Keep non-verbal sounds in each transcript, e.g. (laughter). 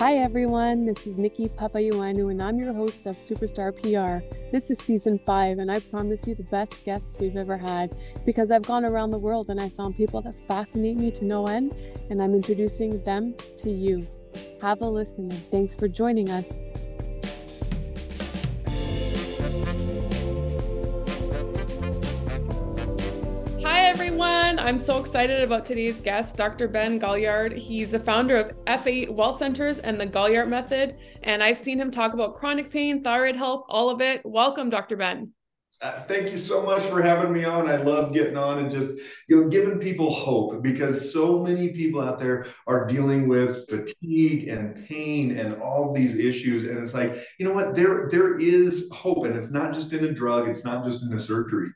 Hi, everyone. This is Nikki Papayuanu, and I'm your host of Superstar PR. This is season five, and I promise you the best guests we've ever had because I've gone around the world and I found people that fascinate me to no end, and I'm introducing them to you. Have a listen. Thanks for joining us. Everyone. I'm so excited about today's guest, Dr. Ben Gaillard. He's the founder of F8 Well Centers and the Gaillard Method. And I've seen him talk about chronic pain, thyroid health, all of it. Welcome, Dr. Ben. Uh, thank you so much for having me on. I love getting on and just you know giving people hope because so many people out there are dealing with fatigue and pain and all these issues and it's like you know what there there is hope and it's not just in a drug it's not just in a surgery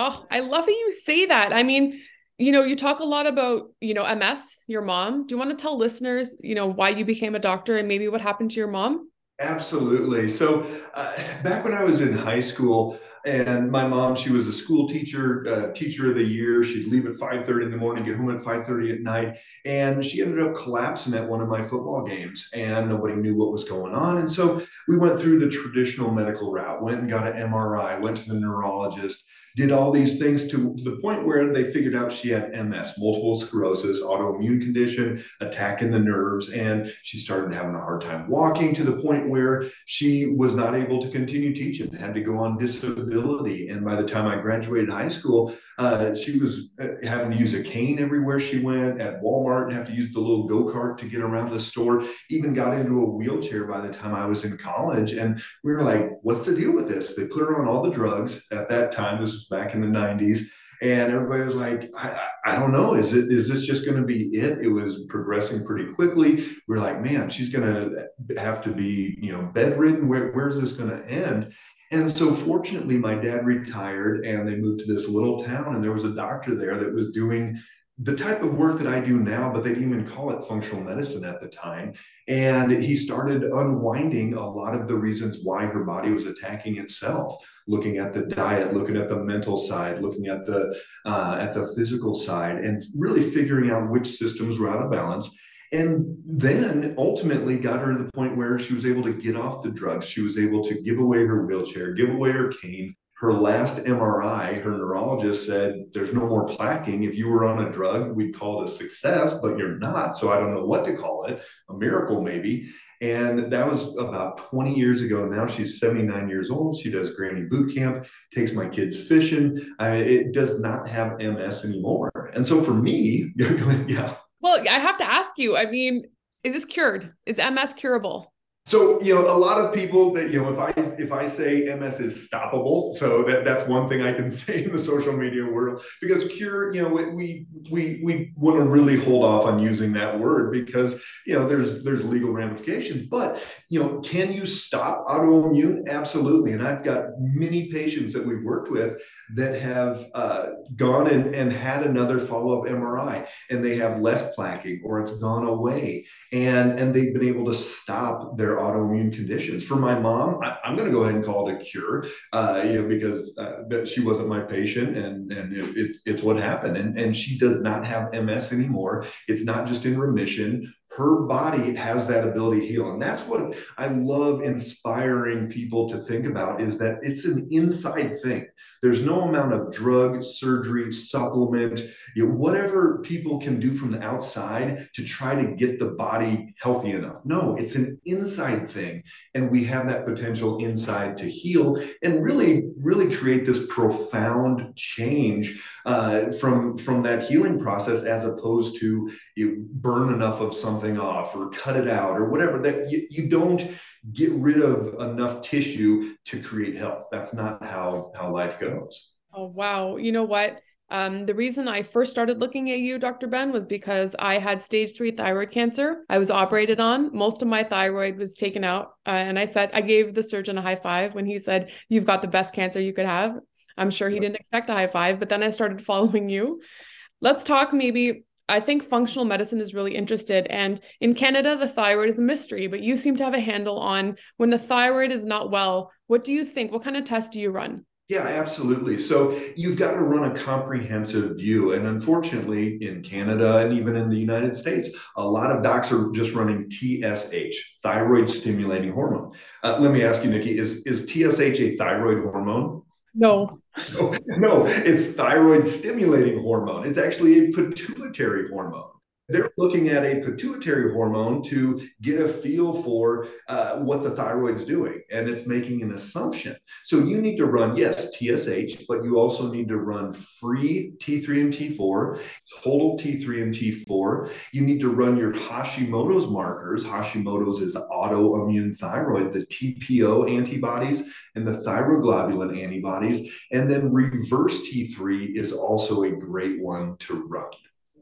Oh, I love that you say that. I mean, you know, you talk a lot about, you know, MS, your mom. Do you want to tell listeners, you know, why you became a doctor and maybe what happened to your mom? Absolutely. So, uh, back when I was in high school, and my mom, she was a school teacher, uh, teacher of the year. She'd leave at 5:30 in the morning, get home at 5:30 at night, and she ended up collapsing at one of my football games, and nobody knew what was going on. And so we went through the traditional medical route, went and got an MRI, went to the neurologist, did all these things to the point where they figured out she had MS, multiple sclerosis, autoimmune condition, attack in the nerves, and she started having a hard time walking to the point where she was not able to continue teaching, had to go on disability. And by the time I graduated high school, uh, she was uh, having to use a cane everywhere she went at Walmart and have to use the little go kart to get around the store. Even got into a wheelchair by the time I was in college. And we were like, what's the deal with this? They put her on all the drugs at that time. This was back in the 90s. And everybody was like, I, I don't know, is it is this just going to be it? It was progressing pretty quickly. We we're like, man, she's going to have to be, you know, bedridden. Where, where's this going to end? And so, fortunately, my dad retired and they moved to this little town, and there was a doctor there that was doing the type of work that I do now, but they didn't even call it functional medicine at the time. And he started unwinding a lot of the reasons why her body was attacking itself, looking at the diet, looking at the mental side, looking at the uh, at the physical side, and really figuring out which systems were out of balance and then ultimately got her to the point where she was able to get off the drugs. She was able to give away her wheelchair, give away her cane. Her last MRI, her neurologist said, There's no more plaquing. If you were on a drug, we'd call it a success, but you're not. So I don't know what to call it a miracle, maybe. And that was about 20 years ago. Now she's 79 years old. She does Granny Boot Camp, takes my kids fishing. I, it does not have MS anymore. And so for me, (laughs) yeah. Well, I have to ask you. I mean, is this cured? Is MS curable? So you know, a lot of people that you know, if I if I say MS is stoppable, so that that's one thing I can (laughs) say in the social media world because cure, you know, we we we want to really hold off on using that word because you know there's there's legal ramifications. But you know, can you stop autoimmune? Absolutely. And I've got many patients that we've worked with that have uh, gone and, and had another follow up MRI and they have less plaquing or it's gone away and and they've been able to stop their autoimmune conditions. For my mom, I, am going to go ahead and call it a cure, uh, you know, because uh, she wasn't my patient, and and it, it, it's what happened. And and she does not have MS anymore. It's not just in remission. Her body has that ability to heal, and that's what I love inspiring people to think about. Is that it's an inside thing. There's no amount of drug, surgery, supplement, you know, whatever people can do from the outside to try to get the body healthy enough. No, it's an inside thing. And we have that potential inside to heal and really, really create this profound change uh, from, from that healing process as opposed to you burn enough of something off or cut it out or whatever that you, you don't get rid of enough tissue to create health. That's not how, how life goes. Oh, wow. You know what? Um, the reason I first started looking at you, Dr. Ben, was because I had stage three thyroid cancer. I was operated on. Most of my thyroid was taken out. Uh, and I said, I gave the surgeon a high five when he said, You've got the best cancer you could have. I'm sure he didn't expect a high five, but then I started (laughs) following you. Let's talk maybe. I think functional medicine is really interested. And in Canada, the thyroid is a mystery, but you seem to have a handle on when the thyroid is not well. What do you think? What kind of test do you run? Yeah, absolutely. So you've got to run a comprehensive view. And unfortunately, in Canada and even in the United States, a lot of docs are just running TSH, thyroid stimulating hormone. Uh, let me ask you, Nikki, is, is TSH a thyroid hormone? No. no. (laughs) No, it's thyroid stimulating hormone. It's actually a pituitary hormone they're looking at a pituitary hormone to get a feel for uh, what the thyroid's doing and it's making an assumption. So you need to run yes tsh but you also need to run free t3 and t4 total t3 and t4 you need to run your hashimoto's markers. Hashimoto's is autoimmune thyroid the tpo antibodies and the thyroglobulin antibodies and then reverse t3 is also a great one to run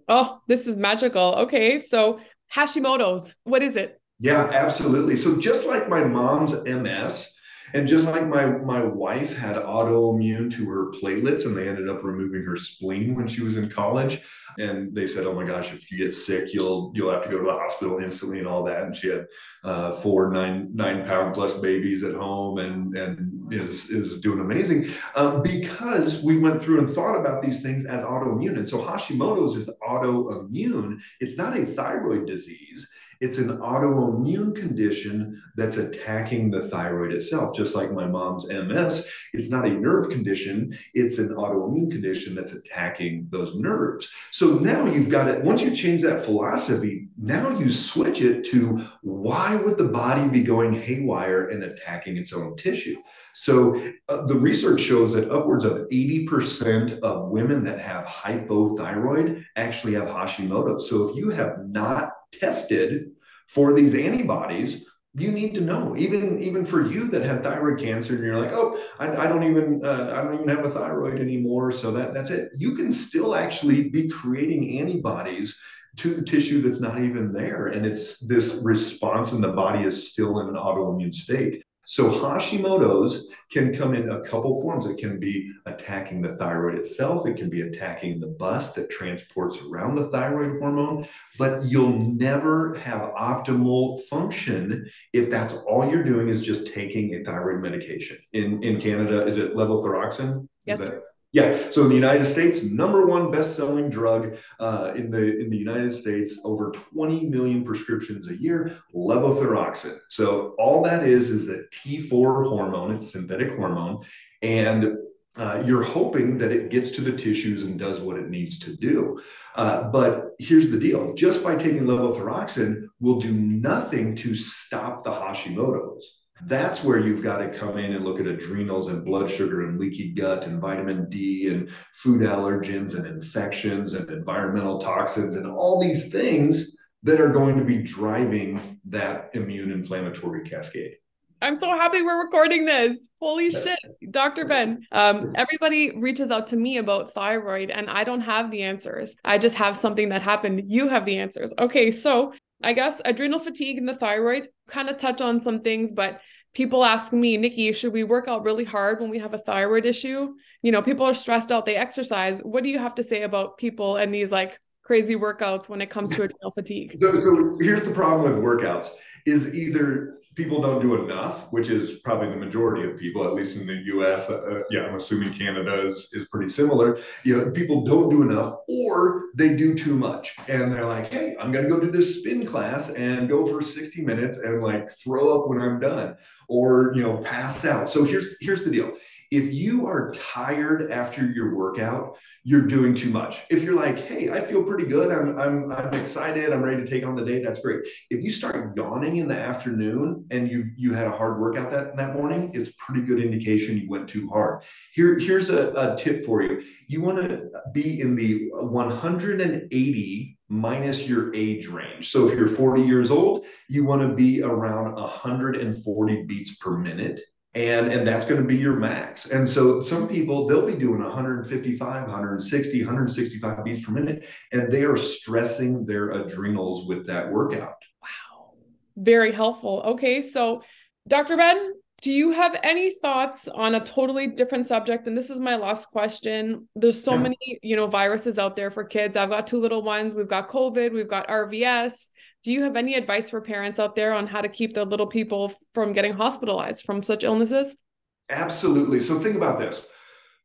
Oh, this is magical. Okay. So Hashimoto's, what is it? Yeah, absolutely. So just like my mom's MS, and just like my my wife had autoimmune to her platelets, and they ended up removing her spleen when she was in college. And they said, "Oh my gosh, if you get sick, you'll you'll have to go to the hospital instantly and all that." And she had uh, four nine nine pound plus babies at home, and and is is doing amazing um, because we went through and thought about these things as autoimmune. And so Hashimoto's is autoimmune. It's not a thyroid disease it's an autoimmune condition that's attacking the thyroid itself, just like my mom's MS. It's not a nerve condition, it's an autoimmune condition that's attacking those nerves. So now you've got it. Once you change that philosophy, now you switch it to why would the body be going haywire and attacking its own tissue? So uh, the research shows that upwards of 80% of women that have hypothyroid actually have Hashimoto. So if you have not tested for these antibodies, you need to know. Even even for you that have thyroid cancer and you're like oh i, I don't even uh, i don't even have a thyroid anymore so that that's it. You can still actually be creating antibodies to the tissue that's not even there and it's this response and the body is still in an autoimmune state so Hashimoto's can come in a couple forms. It can be attacking the thyroid itself. It can be attacking the bus that transports around the thyroid hormone, but you'll never have optimal function if that's all you're doing is just taking a thyroid medication. In in Canada, is it levothyroxine? Yes. That, yeah. So in the United States, number one best-selling drug uh, in the in the United States, over 20 million prescriptions a year, levothyroxine. So all that is is a T4 hormone. It's synthetic hormone, and uh, you're hoping that it gets to the tissues and does what it needs to do. Uh, but here's the deal: just by taking levothyroxine will do nothing to stop the Hashimoto's. That's where you've got to come in and look at adrenals and blood sugar and leaky gut and vitamin D and food allergens and infections and environmental toxins and all these things that are going to be driving that immune inflammatory cascade. I'm so happy we're recording this. Holy shit, Dr. Ben. Um, everybody reaches out to me about thyroid, and I don't have the answers. I just have something that happened. You have the answers. Okay, so I guess adrenal fatigue and the thyroid kind of touch on some things, but people ask me, Nikki, should we work out really hard when we have a thyroid issue? You know, people are stressed out, they exercise. What do you have to say about people and these like crazy workouts when it comes to adrenal fatigue? So, so here's the problem with workouts is either people don't do enough, which is probably the majority of people, at least in the U.S. Uh, uh, yeah, I'm assuming Canada is, is pretty similar. You know, people don't do enough, or they do too much, and they're like, "Hey, I'm going to go do this spin class and go for 60 minutes and like throw up when I'm done, or you know, pass out." So here's here's the deal if you are tired after your workout, you're doing too much. If you're like, hey, I feel pretty good, I'm, I'm, I'm excited, I'm ready to take on the day, that's great. If you start yawning in the afternoon and you you had a hard workout that, that morning, it's pretty good indication you went too hard. Here, here's a, a tip for you. You want to be in the 180 minus your age range. So if you're 40 years old, you want to be around 140 beats per minute and and that's going to be your max. And so some people they'll be doing 155 160 165 beats per minute and they are stressing their adrenals with that workout. Wow. Very helpful. Okay so dr ben do you have any thoughts on a totally different subject? And this is my last question. There's so yeah. many you know viruses out there for kids. I've got two little ones. We've got covid we've got rvs do you have any advice for parents out there on how to keep their little people from getting hospitalized from such illnesses? Absolutely. So think about this.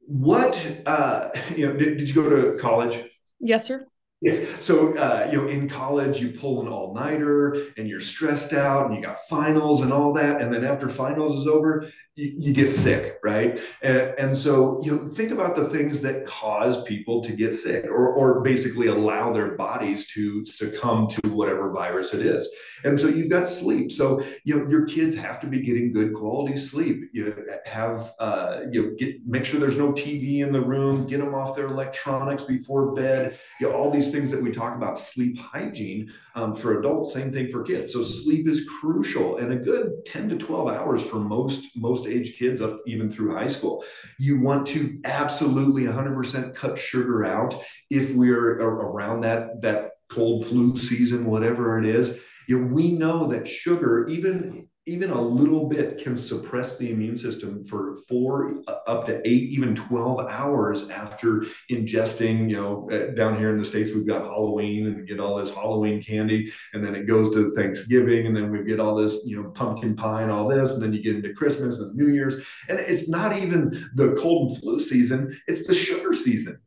what uh, (laughs) you know? Did, did you go to college? Yes, sir. Yes. So, uh, you know, in college, you pull an all nighter and you're stressed out and you got finals and all that. And then after finals is over, you, get sick, right? And, and, so, you know, think about the things that cause people to get sick or, or basically allow their bodies to succumb to whatever virus it is. And so you've got sleep. So, you know, your kids have to be getting good quality sleep. You have, uh, you know, get, make sure there's no TV in the room, get them off their electronics before bed, you know, all these things that we talk about sleep hygiene um, for adults, same thing for kids. So sleep is crucial and a good 10 to 12 hours for most most age kids up even through high school. You want to absolutely 100% cut sugar out if we're around that that cold flu season, whatever it is. You know, we know that sugar, even even a little bit can suppress the immune system for four uh, up to eight even 12 hours after ingesting you know uh, down here in the states we've got halloween and get all this halloween candy and then it goes to thanksgiving and then we get all this you know pumpkin pie and all this and then you get into christmas and new year's. And it's not even the cold and flu season it's the sugar season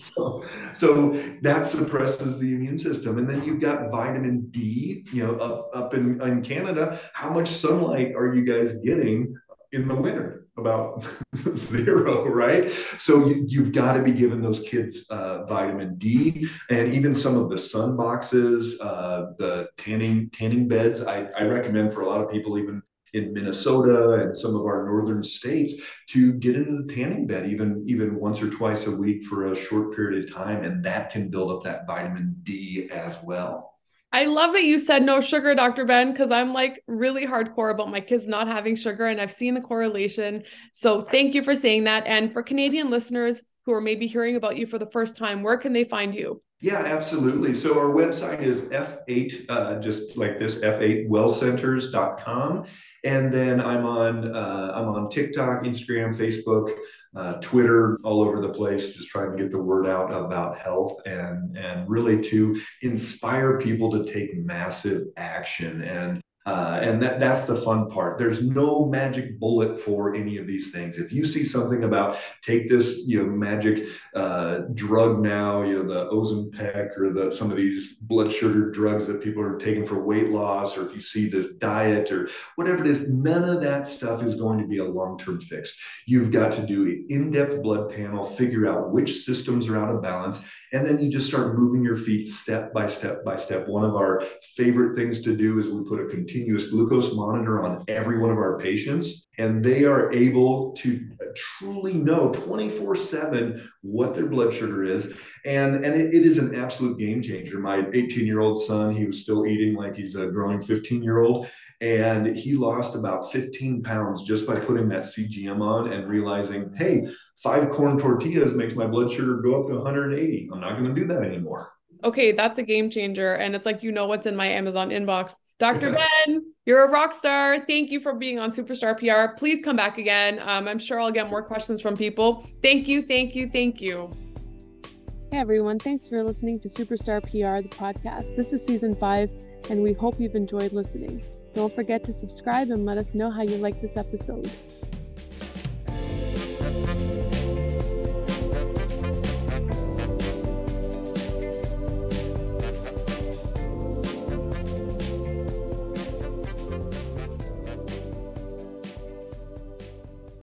(laughs) so, so that suppresses the immune system. And then you've got vitamin D, you know, up, up in, in Canada. How much sunlight are you guys getting in the winter? About (laughs) zero, right? So you, have got to be giving those kids uh, vitamin D and even some of the sun boxes, uh, the tanning tanning beds. I, I recommend for a lot of people even in Minnesota and some of our northern states to get into the tanning bed even even once or twice a week for a short period of time and that can build up that vitamin D as well. I love that you said no sugar, Dr. Ben, because I'm like really hardcore about my kids not having sugar and I've seen the correlation. So thank you for saying that. And for Canadian listeners who are maybe hearing about you for the first time, where can they find you? Yeah, absolutely. So our website is F8, uh, just like this, F8wellcenters.com. And then I'm on uh, I'm on TikTok, Instagram, Facebook, uh, Twitter, all over the place, just trying to get the word out about health and and really to inspire people to take massive action. And uh, and that, that's the fun part. There's no magic bullet for any of these things. If you see something about take this, you know, magic uh, drug now, you know, the Ozempic or the some of these blood sugar drugs that people are taking for weight loss, or if you see this diet or whatever it is, none of that stuff is going to be a long-term fix. You've got to do an in-depth blood panel, figure out which systems are out of balance, and then you just start moving your feet step by step by step. One of our favorite things to do is we put a continuous glucose monitor on every one of our patients, and they are able to uh, truly know 24 7 what their blood sugar is. And, and it, it is an absolute game changer. My 18 year old son, he was still eating like he's a growing 15 year old and he lost about 15 pounds just by putting that CGM on and realizing, hey, five corn tortillas makes my blood sugar go up to 180. I'm not going to do that anymore. Okay, that's a game changer. And it's like, you know what's in my Amazon inbox. Dr. Yeah. Ben, you're a rock star. Thank you for being on Superstar PR. Please come back again. Um, I'm sure I'll get more questions from people. Thank you, thank you, thank you. Hey everyone, thanks for listening to Superstar PR, the podcast. This is season five, and we hope you've enjoyed listening. Don't forget to subscribe and let us know how you like this episode.